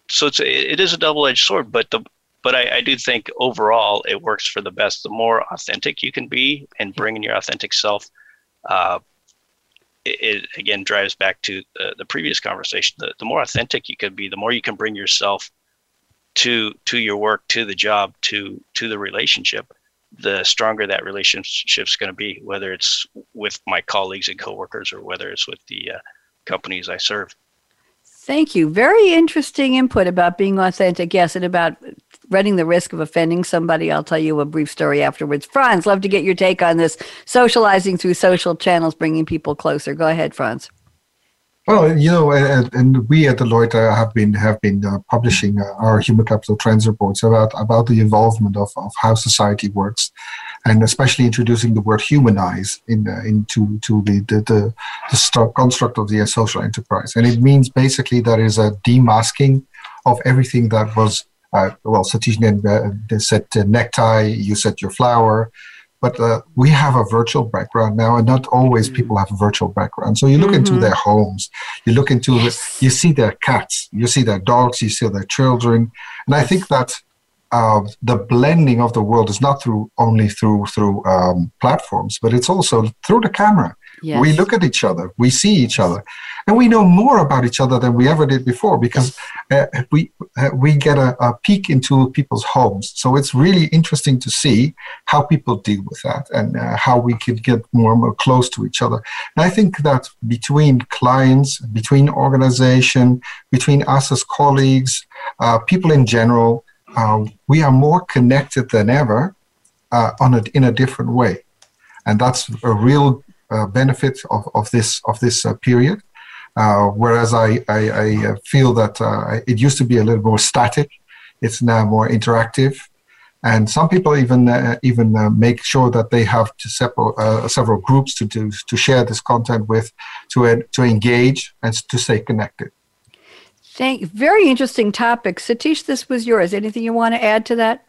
S3: so it's it is a double edged sword, but the but I, I, do think overall it works for the best. The more authentic you can be and bringing your authentic self, uh, it, it, again drives back to the, the previous conversation. The, the more authentic you can be, the more you can bring yourself to to your work to the job to to the relationship the stronger that relationship's going to be whether it's with my colleagues and coworkers or whether it's with the uh, companies i serve.
S2: Thank you. Very interesting input about being authentic yes and about running the risk of offending somebody. I'll tell you a brief story afterwards. Frans love to get your take on this socializing through social channels bringing people closer. Go ahead frans
S4: well, you know, and, and we at Deloitte have been have been uh, publishing uh, our human capital trends reports about about the involvement of, of how society works, and especially introducing the word humanize in uh, into to the the, the, the st- construct of the social enterprise, and it means basically there is a demasking of everything that was uh, well, Satish uh, said necktie, you said your flower, but uh, we have a virtual background now and not always mm-hmm. people have a virtual background so you look mm-hmm. into their homes you look into yes. you see their cats you see their dogs you see their children and i think that uh, the blending of the world is not through only through through um, platforms but it's also through the camera yes. we look at each other we see each other and we know more about each other than we ever did before because uh, we uh, we get a, a, peek into people's homes. So it's really interesting to see how people deal with that and uh, how we could get more and more close to each other. And I think that between clients, between organization, between us as colleagues, uh, people in general, uh, we are more connected than ever uh, on a, in a different way, and that's a real benefit of, of this of this uh, period. Uh, whereas I, I, I, uh, feel that uh, it used to be a little more static, it's now more interactive. and some people even uh, even uh, make sure that they have to several uh, several groups to do to share this content with, to to engage and to stay connected.
S2: Thank. Very interesting topic, Satish. This was yours. Anything you want to add to that?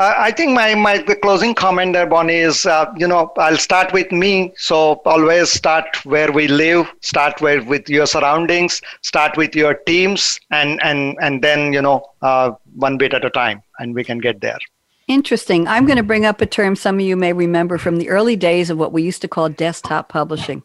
S5: Uh, I think my, my closing comment there, Bonnie, is uh, you know I'll start with me. So always start where we live, start where with your surroundings, start with your teams, and and and then you know uh, one bit at a time, and we can get there.
S2: Interesting. I'm going to bring up a term some of you may remember from the early days of what we used to call desktop publishing.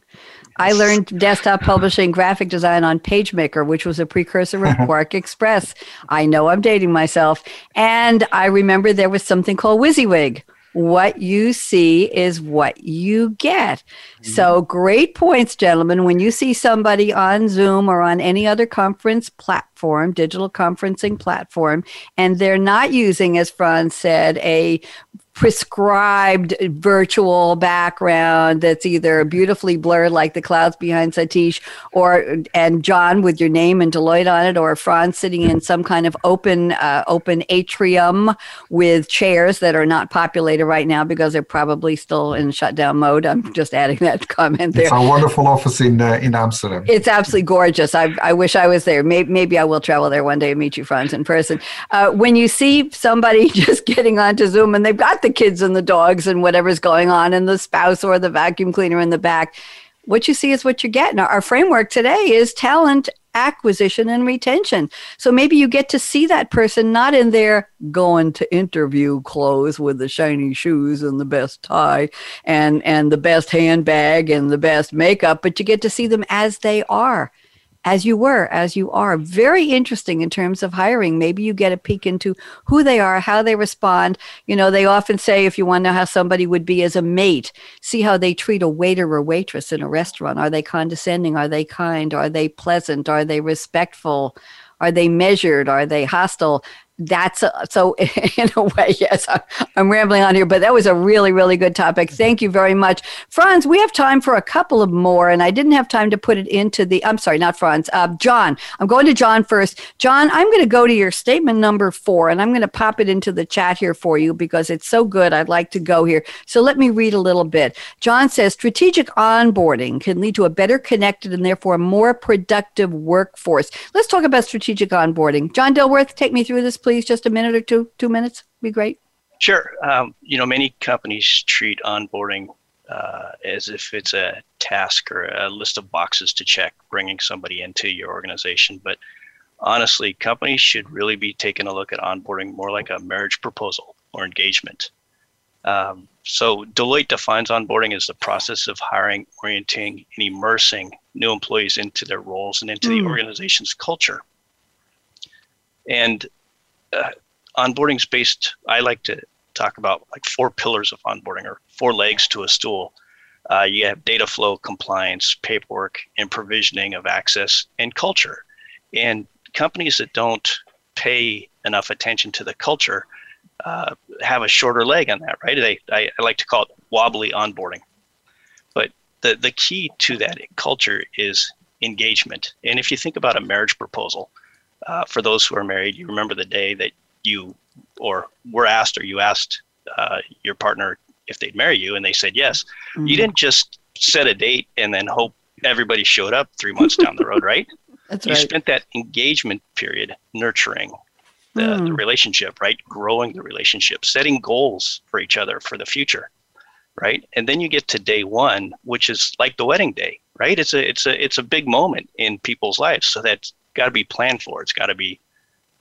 S2: I learned desktop publishing graphic design on PageMaker, which was a precursor of QuarkXPress. I know I'm dating myself. And I remember there was something called WYSIWYG what you see is what you get. Mm-hmm. So, great points, gentlemen. When you see somebody on Zoom or on any other conference platform, digital conferencing platform, and they're not using, as Frans said, a prescribed virtual background that's either beautifully blurred like the clouds behind Satish or and John with your name and Deloitte on it or Frans sitting in some kind of open uh, open atrium with chairs that are not populated right now because they're probably still in shutdown mode. I'm just adding that comment there.
S4: It's a wonderful office in uh, in Amsterdam.
S2: It's absolutely gorgeous. I, I wish I was there. Maybe, maybe I will travel there one day and meet you, Frans, in person. Uh, when you see somebody just getting onto Zoom and they've got the kids and the dogs and whatever's going on and the spouse or the vacuum cleaner in the back what you see is what you get. Now, our framework today is talent acquisition and retention. So maybe you get to see that person not in their going to interview clothes with the shiny shoes and the best tie and and the best handbag and the best makeup, but you get to see them as they are as you were, as you are. Very interesting in terms of hiring. Maybe you get a peek into who they are, how they respond. You know, they often say if you want to know how somebody would be as a mate, see how they treat a waiter or waitress in a restaurant. Are they condescending? Are they kind? Are they pleasant? Are they respectful? Are they measured? Are they hostile? That's a, so in a way yes i'm rambling on here but that was a really really good topic. Thank you very much. Frans we have time for a couple of more and i didn't have time to put it into the i'm sorry not frans uh, john. I'm going to john first. John i'm going to go to your statement number four and i'm going to pop it into the chat here for you because it's so good i'd like to go here. So let me read a little bit. John says strategic onboarding can lead to a better connected and therefore more productive workforce. Let's talk about strategic onboarding. John dilworth take me through this please? Just a minute or two, two minutes be great.
S3: Sure. Um, you know, many companies treat onboarding uh, as if it's a task or a list of boxes to check bringing somebody into your organization. But honestly, companies should really be taking a look at onboarding more like a marriage proposal or engagement. Um, so Deloitte defines onboarding as the process of hiring, orienting, and immersing new employees into their roles and into mm. the organization's culture. And uh, onboarding is based. I like to talk about like four pillars of onboarding or four legs to a stool. Uh, you have data flow, compliance, paperwork, and provisioning of access and culture. And companies that don't pay enough attention to the culture uh, have a shorter leg on that, right? They, I, I like to call it wobbly onboarding. But the, the key to that culture is engagement. And if you think about a marriage proposal, uh, for those who are married, you remember the day that you or were asked or you asked uh, your partner if they'd marry you and they said yes. Mm-hmm. You didn't just set a date and then hope everybody showed up three months down the road, right?
S2: That's
S3: you
S2: right.
S3: spent that engagement period nurturing the, mm. the relationship, right? Growing the relationship, setting goals for each other for the future, right? And then you get to day one, which is like the wedding day, right? It's a it's a it's a big moment in people's lives. So that's got to be planned for. It's got to be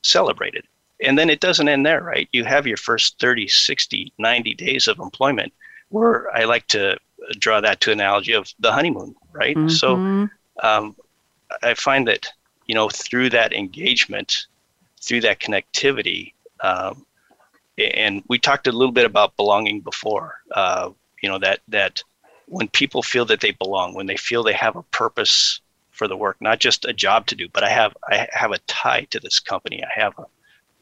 S3: celebrated. And then it doesn't end there, right? You have your first 30, 60, 90 days of employment where I like to draw that to analogy of the honeymoon, right? Mm-hmm. So um, I find that, you know, through that engagement, through that connectivity, um, and we talked a little bit about belonging before, uh, you know, that, that when people feel that they belong, when they feel they have a purpose for the work, not just a job to do, but I have I have a tie to this company. I have a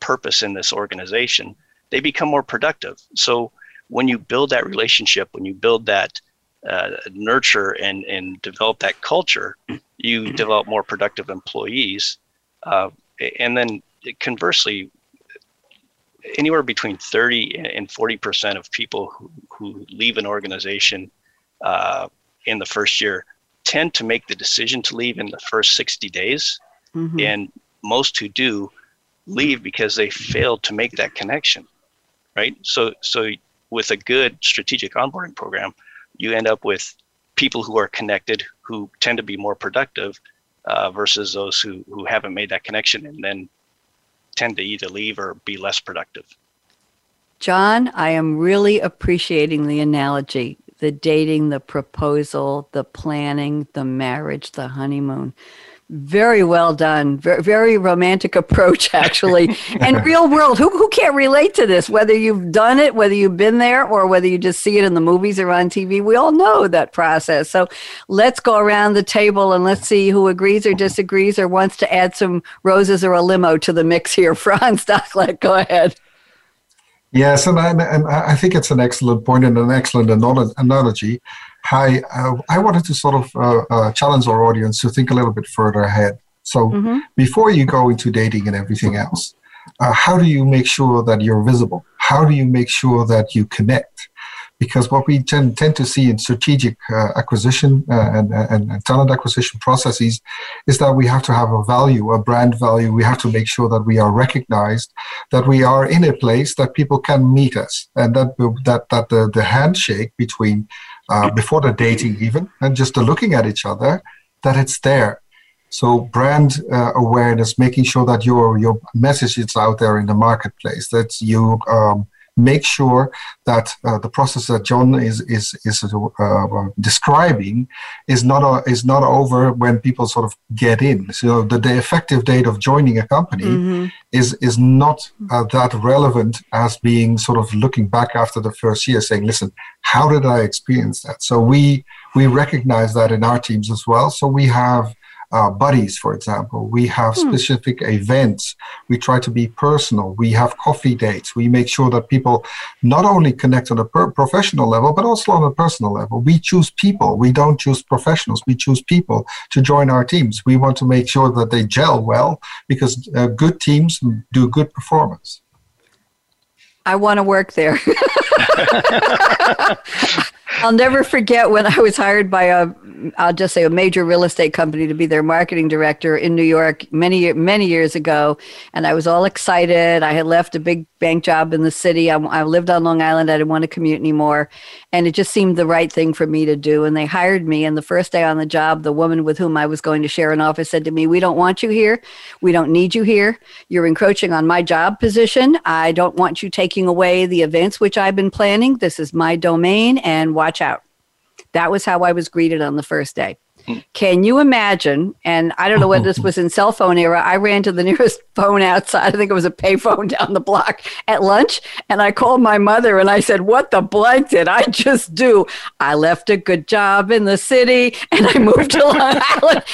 S3: purpose in this organization. They become more productive. So when you build that relationship, when you build that uh, nurture and and develop that culture, you develop more productive employees. Uh, and then conversely, anywhere between 30 and 40 percent of people who, who leave an organization uh, in the first year tend to make the decision to leave in the first 60 days, mm-hmm. and most who do leave because they failed to make that connection, right? So, so with a good strategic onboarding program, you end up with people who are connected who tend to be more productive uh, versus those who, who haven't made that connection and then tend to either leave or be less productive.
S2: John, I am really appreciating the analogy the dating, the proposal, the planning, the marriage, the honeymoon. Very well done. Very, very romantic approach, actually. and real world. Who, who can't relate to this? Whether you've done it, whether you've been there, or whether you just see it in the movies or on TV, we all know that process. So let's go around the table and let's see who agrees or disagrees or wants to add some roses or a limo to the mix here. Frans Dagelet, go ahead.
S4: Yes, and I, and I think it's an excellent point and an excellent analogy. I, uh, I wanted to sort of uh, uh, challenge our audience to think a little bit further ahead. So mm-hmm. before you go into dating and everything else, uh, how do you make sure that you're visible? How do you make sure that you connect? Because what we tend, tend to see in strategic uh, acquisition uh, and, and, and, talent acquisition processes is that we have to have a value, a brand value. We have to make sure that we are recognized, that we are in a place that people can meet us, and that that that the, the handshake between uh, before the dating even and just the looking at each other, that it's there. So brand uh, awareness, making sure that your your message is out there in the marketplace, that you um, make sure that uh, the process that John is is is uh, describing is not a, is not over when people sort of get in. So the, the effective date of joining a company mm-hmm. is is not uh, that relevant as being sort of looking back after the first year, saying, "Listen, how did I experience that?" So we we recognize that in our teams as well. So we have uh, buddies, for example. We have hmm. specific events. We try to be personal. We have coffee dates. We make sure that people not only connect on a per- professional level, but also on a personal level. We choose people. We don't choose professionals. We choose people to join our teams. We want to make sure that they gel well because uh, good teams do good performance.
S2: I want to work there. I'll never forget when I was hired by a, I'll just say a major real estate company to be their marketing director in New York many, many years ago. And I was all excited. I had left a big bank job in the city. I, I lived on Long Island. I didn't want to commute anymore. And it just seemed the right thing for me to do. And they hired me. And the first day on the job, the woman with whom I was going to share an office said to me, We don't want you here. We don't need you here. You're encroaching on my job position. I don't want you taking away the events which I've been planning. This is my domain. And watch out. That was how I was greeted on the first day. Can you imagine? And I don't know whether this was in cell phone era. I ran to the nearest phone outside. I think it was a payphone down the block at lunch. And I called my mother and I said, What the blank did I just do? I left a good job in the city and I moved to Long Island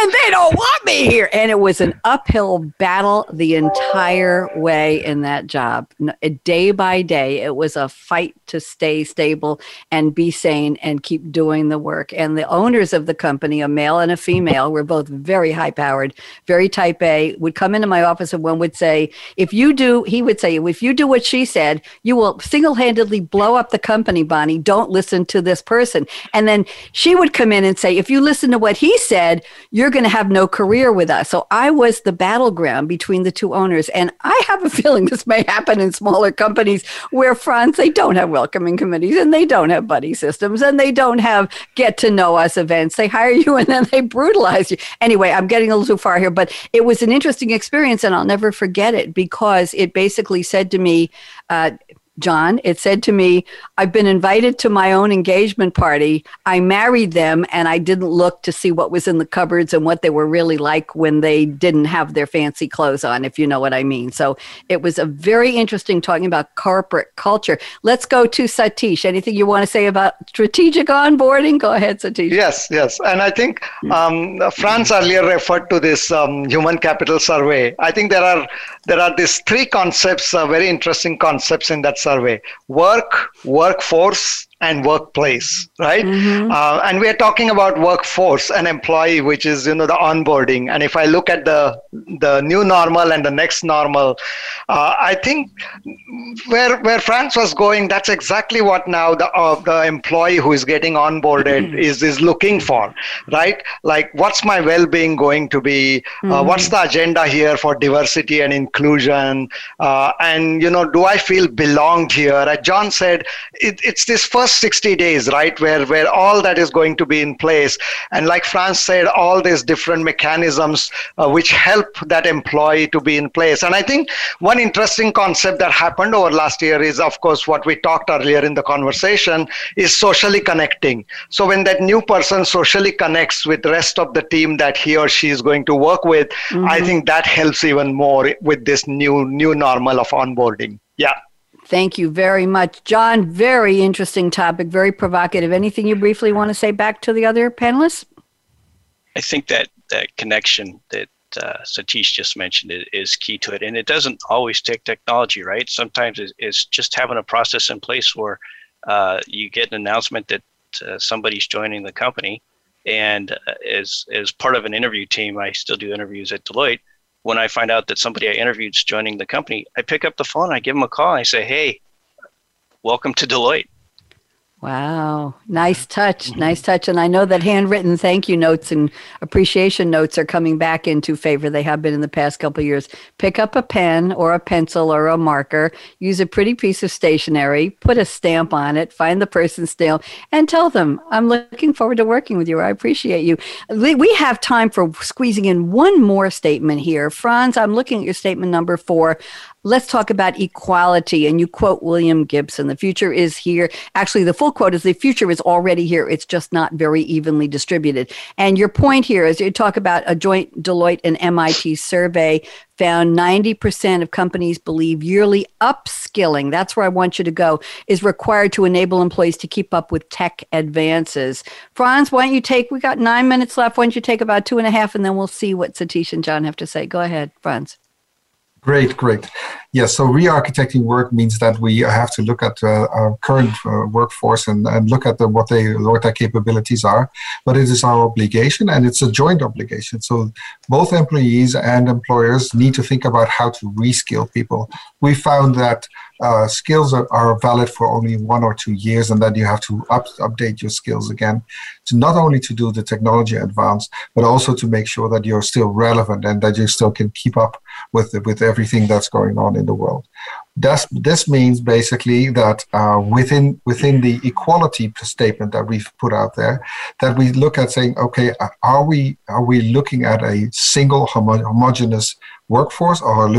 S2: and they don't want me here. And it was an uphill battle the entire way in that job. Uh, day by day, it was a fight to stay stable and be sane and keep doing the work. And the owners of the company, a male and a female, were both very high powered, very type A, would come into my office and one would say, if you do, he would say, if you do what she said, you will single handedly blow up the company, Bonnie. Don't listen to this person. And then she would come in and say, if you listen to what he said, you're going to have no career with us. So I was the battleground between the two owners. And I have a feeling this may happen in smaller companies where Frans, they don't have welcoming committees and they don't have buddy systems and they don't have get to know us events. They hire you and then they brutalize you. Anyway, I'm getting a little too far here, but it was an interesting experience and I'll never forget it because it basically said to me, uh, John. It said to me, I've been invited to my own engagement party. I married them and I didn't look to see what was in the cupboards and what they were really like when they didn't have their fancy clothes on, if you know what I mean. So it was a very interesting talking about corporate culture. Let's go to Satish. Anything you want to say about strategic onboarding? Go ahead, Satish.
S5: Yes, yes. And I think um, Frans earlier referred to this um, human capital survey. I think there are there are these three concepts, uh, very interesting concepts in that survey. Work, workforce, and workplace, right? Mm-hmm. Uh, and we are talking about workforce and employee, which is you know the onboarding. And if I look at the the new normal and the next normal, uh, I think where where Frans was going, that's exactly what now the uh, the employee who is getting onboarded mm-hmm. is is looking for, right? Like, what's my well-being going to be? Uh, mm-hmm. what's the agenda here for diversity and inclusion? Uh, and you know, do I feel belonged here? As John said, it, it's this first first 60 days, right, where, where all that is going to be in place. And like Frans said, all these different mechanisms uh, which help that employee to be in place. And I think one interesting concept that happened over last year is, of course, what we talked earlier in the conversation is socially connecting. So when that new person socially connects with the rest of the team that he or she is going to work with, mm-hmm. I think that helps even more with this new new normal of onboarding. Yeah.
S2: Thank you very much. John, very interesting topic, very provocative. Anything you briefly want to say back to the other panelists?
S3: I think that that connection that uh, Satish just mentioned is key to it. And it doesn't always take technology, right? Sometimes it's just having a process in place where uh, you get an announcement that uh, somebody's joining the company. And uh, as, as part of an interview team, I still do interviews at Deloitte when I find out that somebody I interviewed is joining the company, I pick up the phone, I give them a call, I say, "Hey, welcome to Deloitte."
S2: Wow. Nice touch. Mm-hmm. Nice touch. And I know that handwritten thank you notes and appreciation notes are coming back into favor. They have been in the past couple years. Pick up a pen or a pencil or a marker, use a pretty piece of stationery, put a stamp on it, find the person's stamp, and tell them, I'm looking forward to working with you. I appreciate you. We have time for squeezing in one more statement here. Frans, I'm looking at your statement number four let's talk about equality. And you quote William Gibson the future is here. Actually, the full quote is the future is already here. It's just not very evenly distributed. And your point here is you talk about a joint Deloitte and MIT survey found 90% of companies believe yearly upskilling, that's where I want you to go, is required to enable employees to keep up with tech advances. Frans, why don't you take, we got nine minutes left. Why don't you take about two and a half and then we'll see what Satish and John have to say. Go ahead, Frans.
S4: Great, great. Yeah, so re-architecting work means that we have to look at uh, our current uh, workforce and, and look at the, what they what their capabilities are. But it is our obligation, and it's a joint obligation. So both employees and employers need to think about how to reskill people. We found that uh, skills are, are, valid for only one or two years, and then you have to up, update your skills again to not only to do the technology advance, but also to make sure that you're still relevant and that you still can keep up with with everything that's going on in the world. This means basically that uh, within within the equality statement that we've put out there, that we look at saying, okay, uh, are we are we looking at a single homo- homogeneous workforce, or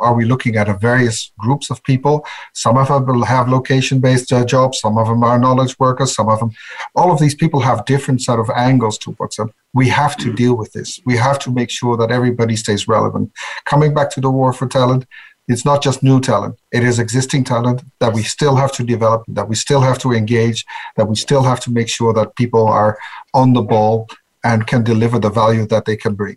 S4: are we looking at a various groups of people? Some of them will have location-based uh, jobs, some of them are knowledge workers, some of them. All of these people have different sort of angles towards them. We have to deal with this. We have to make sure that everybody stays relevant. Coming back to the war for talent, it's not just new talent it is existing talent that we still have to develop that we still have to engage that we still have to make sure that people are on the ball and can deliver the value that they can bring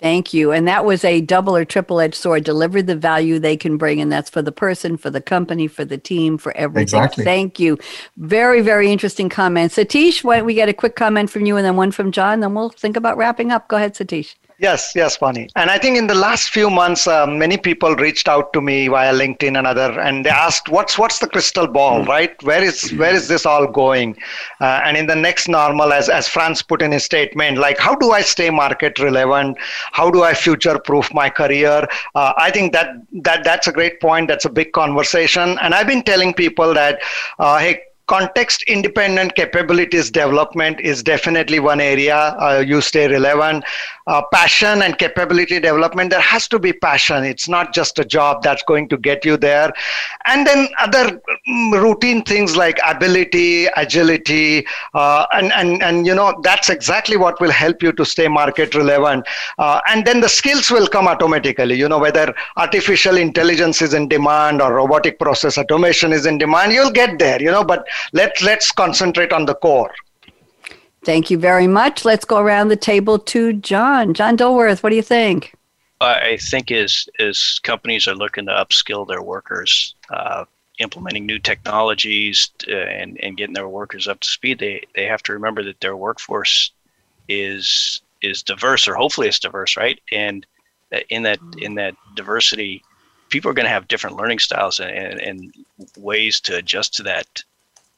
S2: Thank you. And that was a double or triple edged sword. Deliver the value they can bring. And that's for the person, for the company, for the team, for everything. Exactly. Thank you. Very, very interesting comments. Satish, why don't we get a quick comment from you and then one from John? Then we'll think about wrapping up. Go ahead, Satish.
S5: Yes, yes, Bonnie. And I think in the last few months, uh, many people reached out to me via LinkedIn and other, and they asked, "What's what's the crystal ball, hmm. right? Where is where is this all going?" Uh, and in the next normal, as as Frans put in his statement, like, how do I stay market relevant? How do I future proof my career? Uh, I think that that that's a great point. That's a big conversation, and I've been telling people that, uh, hey context independent capabilities development is definitely one area uh, you stay relevant. Uh, passion and capability development there has to be passion. It's not just a job that's going to get you there. And then other mm, routine things like ability agility uh, and, and and you know that's exactly what will help you to stay market relevant. Uh, and then the skills will come automatically. You know whether artificial intelligence is in demand or robotic process automation is in demand you'll get there you know but let's let's concentrate on the core
S2: thank you very much let's go around the table to john john dilworth what do you think
S3: i think as as companies are looking to upskill their workers uh, implementing new technologies uh, and, and getting their workers up to speed, they, they have to remember that their workforce is is diverse or hopefully it's diverse, right? And in that in that diversity, people are going to have different learning styles and, and, and ways to adjust to that.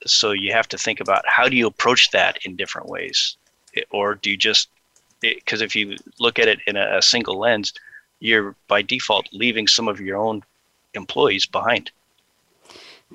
S3: So you have to think about how do you approach that in different ways, or do you just because if you look at it in a, a single lens, you're by default leaving some of your own employees behind.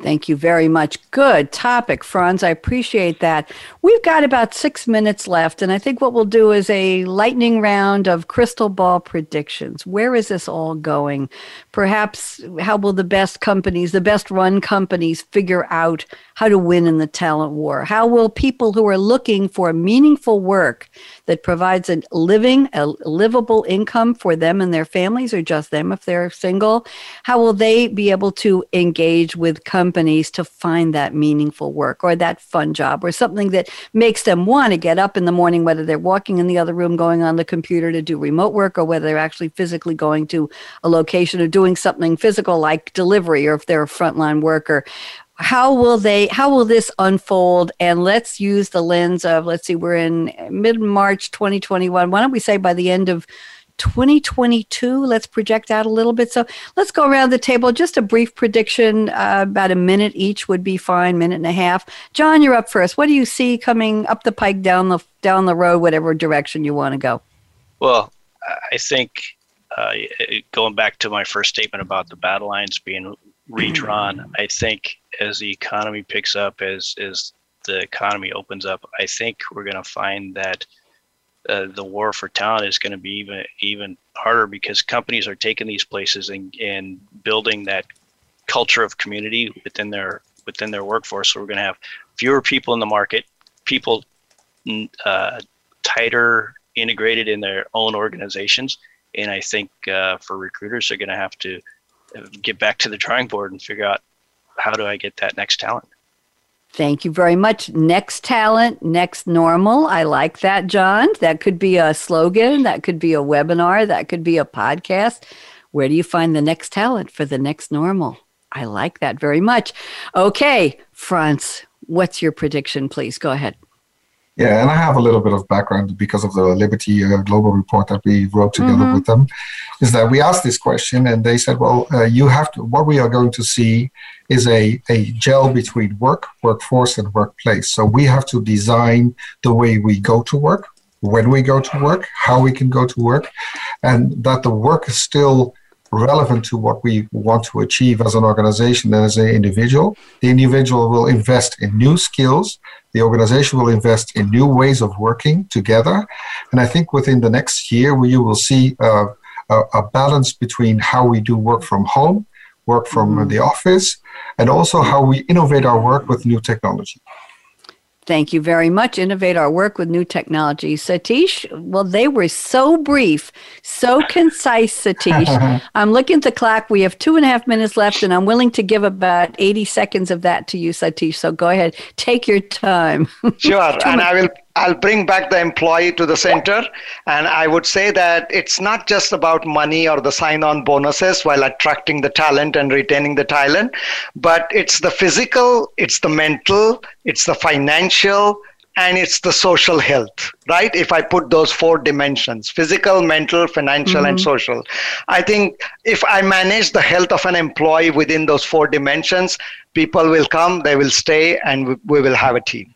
S2: Thank you very much. Good topic, Frans. I appreciate that. We've got about six minutes left, and I think what we'll do is a lightning round of crystal ball predictions. Where is this all going? Perhaps how will the best companies, the best run companies, figure out how to win in the talent war? How will people who are looking for meaningful work that provides a living, a livable income for them and their families, or just them if they're single, how will they be able to engage with companies to find that meaningful work or that fun job or something that makes them want to get up in the morning, whether they're walking in the other room, going on the computer to do remote work, or whether they're actually physically going to a location or doing something physical like delivery, or if they're a frontline worker how will they how will this unfold? And let's use the lens of let's see we're in mid march 2021 why don't we say by the end of 2022 let's project out a little bit. So let's go around the table. Just a brief prediction uh, about a minute each would be fine minute and a half. John you're up first. What do you see coming up the pike down the down the road whatever direction you want to go?
S3: Well i think uh, going back to my first statement about the battle lines being redrawn. I think as the economy picks up, as as the economy opens up, I think we're going to find that uh, the war for talent is going to be even even harder because companies are taking these places and, and building that culture of community within their within their workforce. So we're going to have fewer people in the market, people uh, tighter integrated in their own organizations, and I think uh, for recruiters, they're going to have to get back to the drawing board and figure out how do I get that next talent.
S2: Thank you very much. Next talent, next normal. I like that, John. That could be a slogan, that could be a webinar, that could be a podcast. Where do you find the next talent for the next normal? I like that very much. Okay, Frans, what's your prediction, please? Go ahead.
S4: Yeah, and I have a little bit of background because of the Liberty uh, Global report that we wrote together mm-hmm. with them. Is that we asked this question and they said, well, uh, you have to, what we are going to see is a, a gel between work, workforce, and workplace. So we have to design the way we go to work, when we go to work, how we can go to work, and that the work is still relevant to what we want to achieve as an organization and as an individual. The individual will invest in new skills. The organization will invest in new ways of working together. And I think within the next year, you will see uh, a, a, balance between how we do work from home, work from mm-hmm. the office, and also how we innovate our work with new technology.
S2: Thank you very much. Innovate our work with new technology. Satish, well, they were so brief, so concise, Satish. I'm looking at the clock. We have two and a half minutes left, and I'm willing to give about 80 seconds of that to you, Satish. So go ahead, take your time.
S5: Sure. and I will I'll bring back the employee to the center. And I would say that it's not just about money or the sign on bonuses while attracting the talent and retaining the talent, but it's the physical, it's the mental, it's the financial, and it's the social health, right? If I put those four dimensions physical, mental, financial, mm-hmm. and social. I think if I manage the health of an employee within those four dimensions, people will come, they will stay, and we will have a team.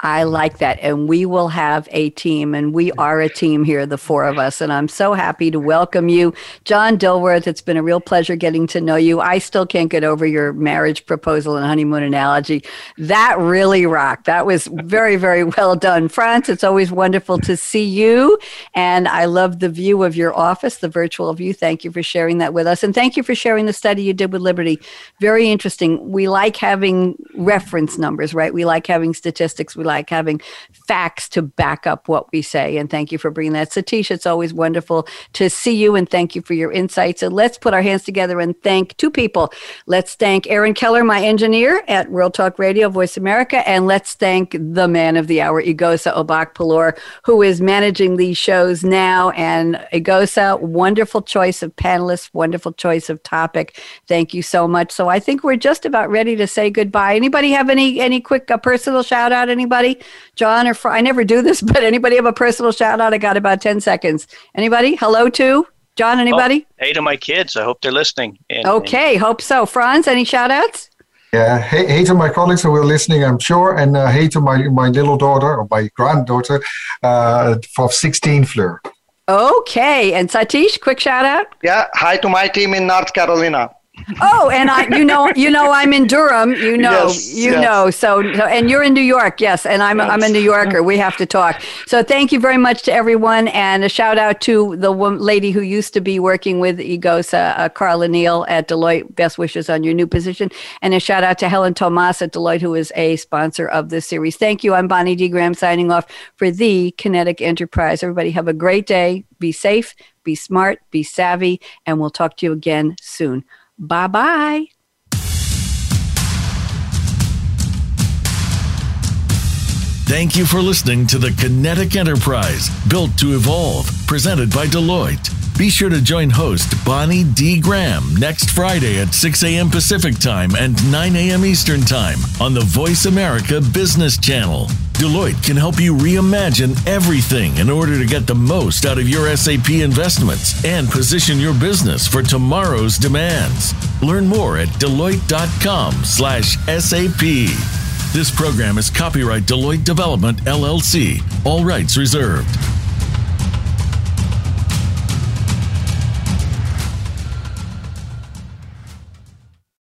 S2: I like that. And we will have a team, and we are a team here, the four of us. And I'm so happy to welcome you, John Dilworth. It's been a real pleasure getting to know you. I still can't get over your marriage proposal and honeymoon analogy. That really rocked. That was very, very well done. Frans, it's always wonderful to see you. And I love the view of your office, the virtual view. Thank you for sharing that with us. And thank you for sharing the study you did with Liberty. Very interesting. We like having reference numbers, right? We like having statistics. We like having facts to back up what we say. And thank you for bringing that. Satish, it's always wonderful to see you and thank you for your insights. And let's put our hands together and thank two people. Let's thank Aaron Keller, my engineer at World Talk Radio, Voice America, and let's thank the man of the hour, Egosa Obak who is managing these shows now. And Egosa, wonderful choice of panelists, wonderful choice of topic. Thank you so much. So I think we're just about ready to say goodbye. Anybody have any any quick uh, personal shout out? Anybody, John or Fr- I never do this, but anybody have a personal shout out? I got about ten seconds. Anybody? Hello to John. Anybody?
S3: Oh, hey to my kids. I hope they're listening.
S2: And, okay, and- hope so. Frans, any shout outs?
S4: Yeah, hey, hey to my colleagues who are listening, I'm sure, and uh, hey to my, my little daughter or my granddaughter uh, for 16 Fleur.
S2: Okay, and Satish, quick shout out.
S5: Yeah, hi to my team in North Carolina
S2: oh, and I, you know, you know, I'm in Durham. You know, yes, you yes. know. So, and you're in New York, yes. And I'm, yes. I'm a New Yorker. We have to talk. So, thank you very much to everyone, and a shout out to the lady who used to be working with Egosa, uh, Carla Neal at Deloitte. Best wishes on your new position, and a shout out to Helen Tomas at Deloitte, who is a sponsor of this series. Thank you. I'm Bonnie D. Graham signing off for the Kinetic Enterprise. Everybody have a great day. Be safe. Be smart. Be savvy, and we'll talk to you again soon. Bye bye.
S1: Thank you for listening to the Kinetic Enterprise, built to evolve, presented by Deloitte. Be sure to join host Bonnie D. Graham next Friday at 6 a.m. Pacific Time and 9 a.m. Eastern Time on the Voice America Business Channel. Deloitte can help you reimagine everything in order to get the most out of your SAP investments and position your business for tomorrow's demands. Learn more at deloitte.com/sap. This program is copyright Deloitte Development LLC. All rights reserved.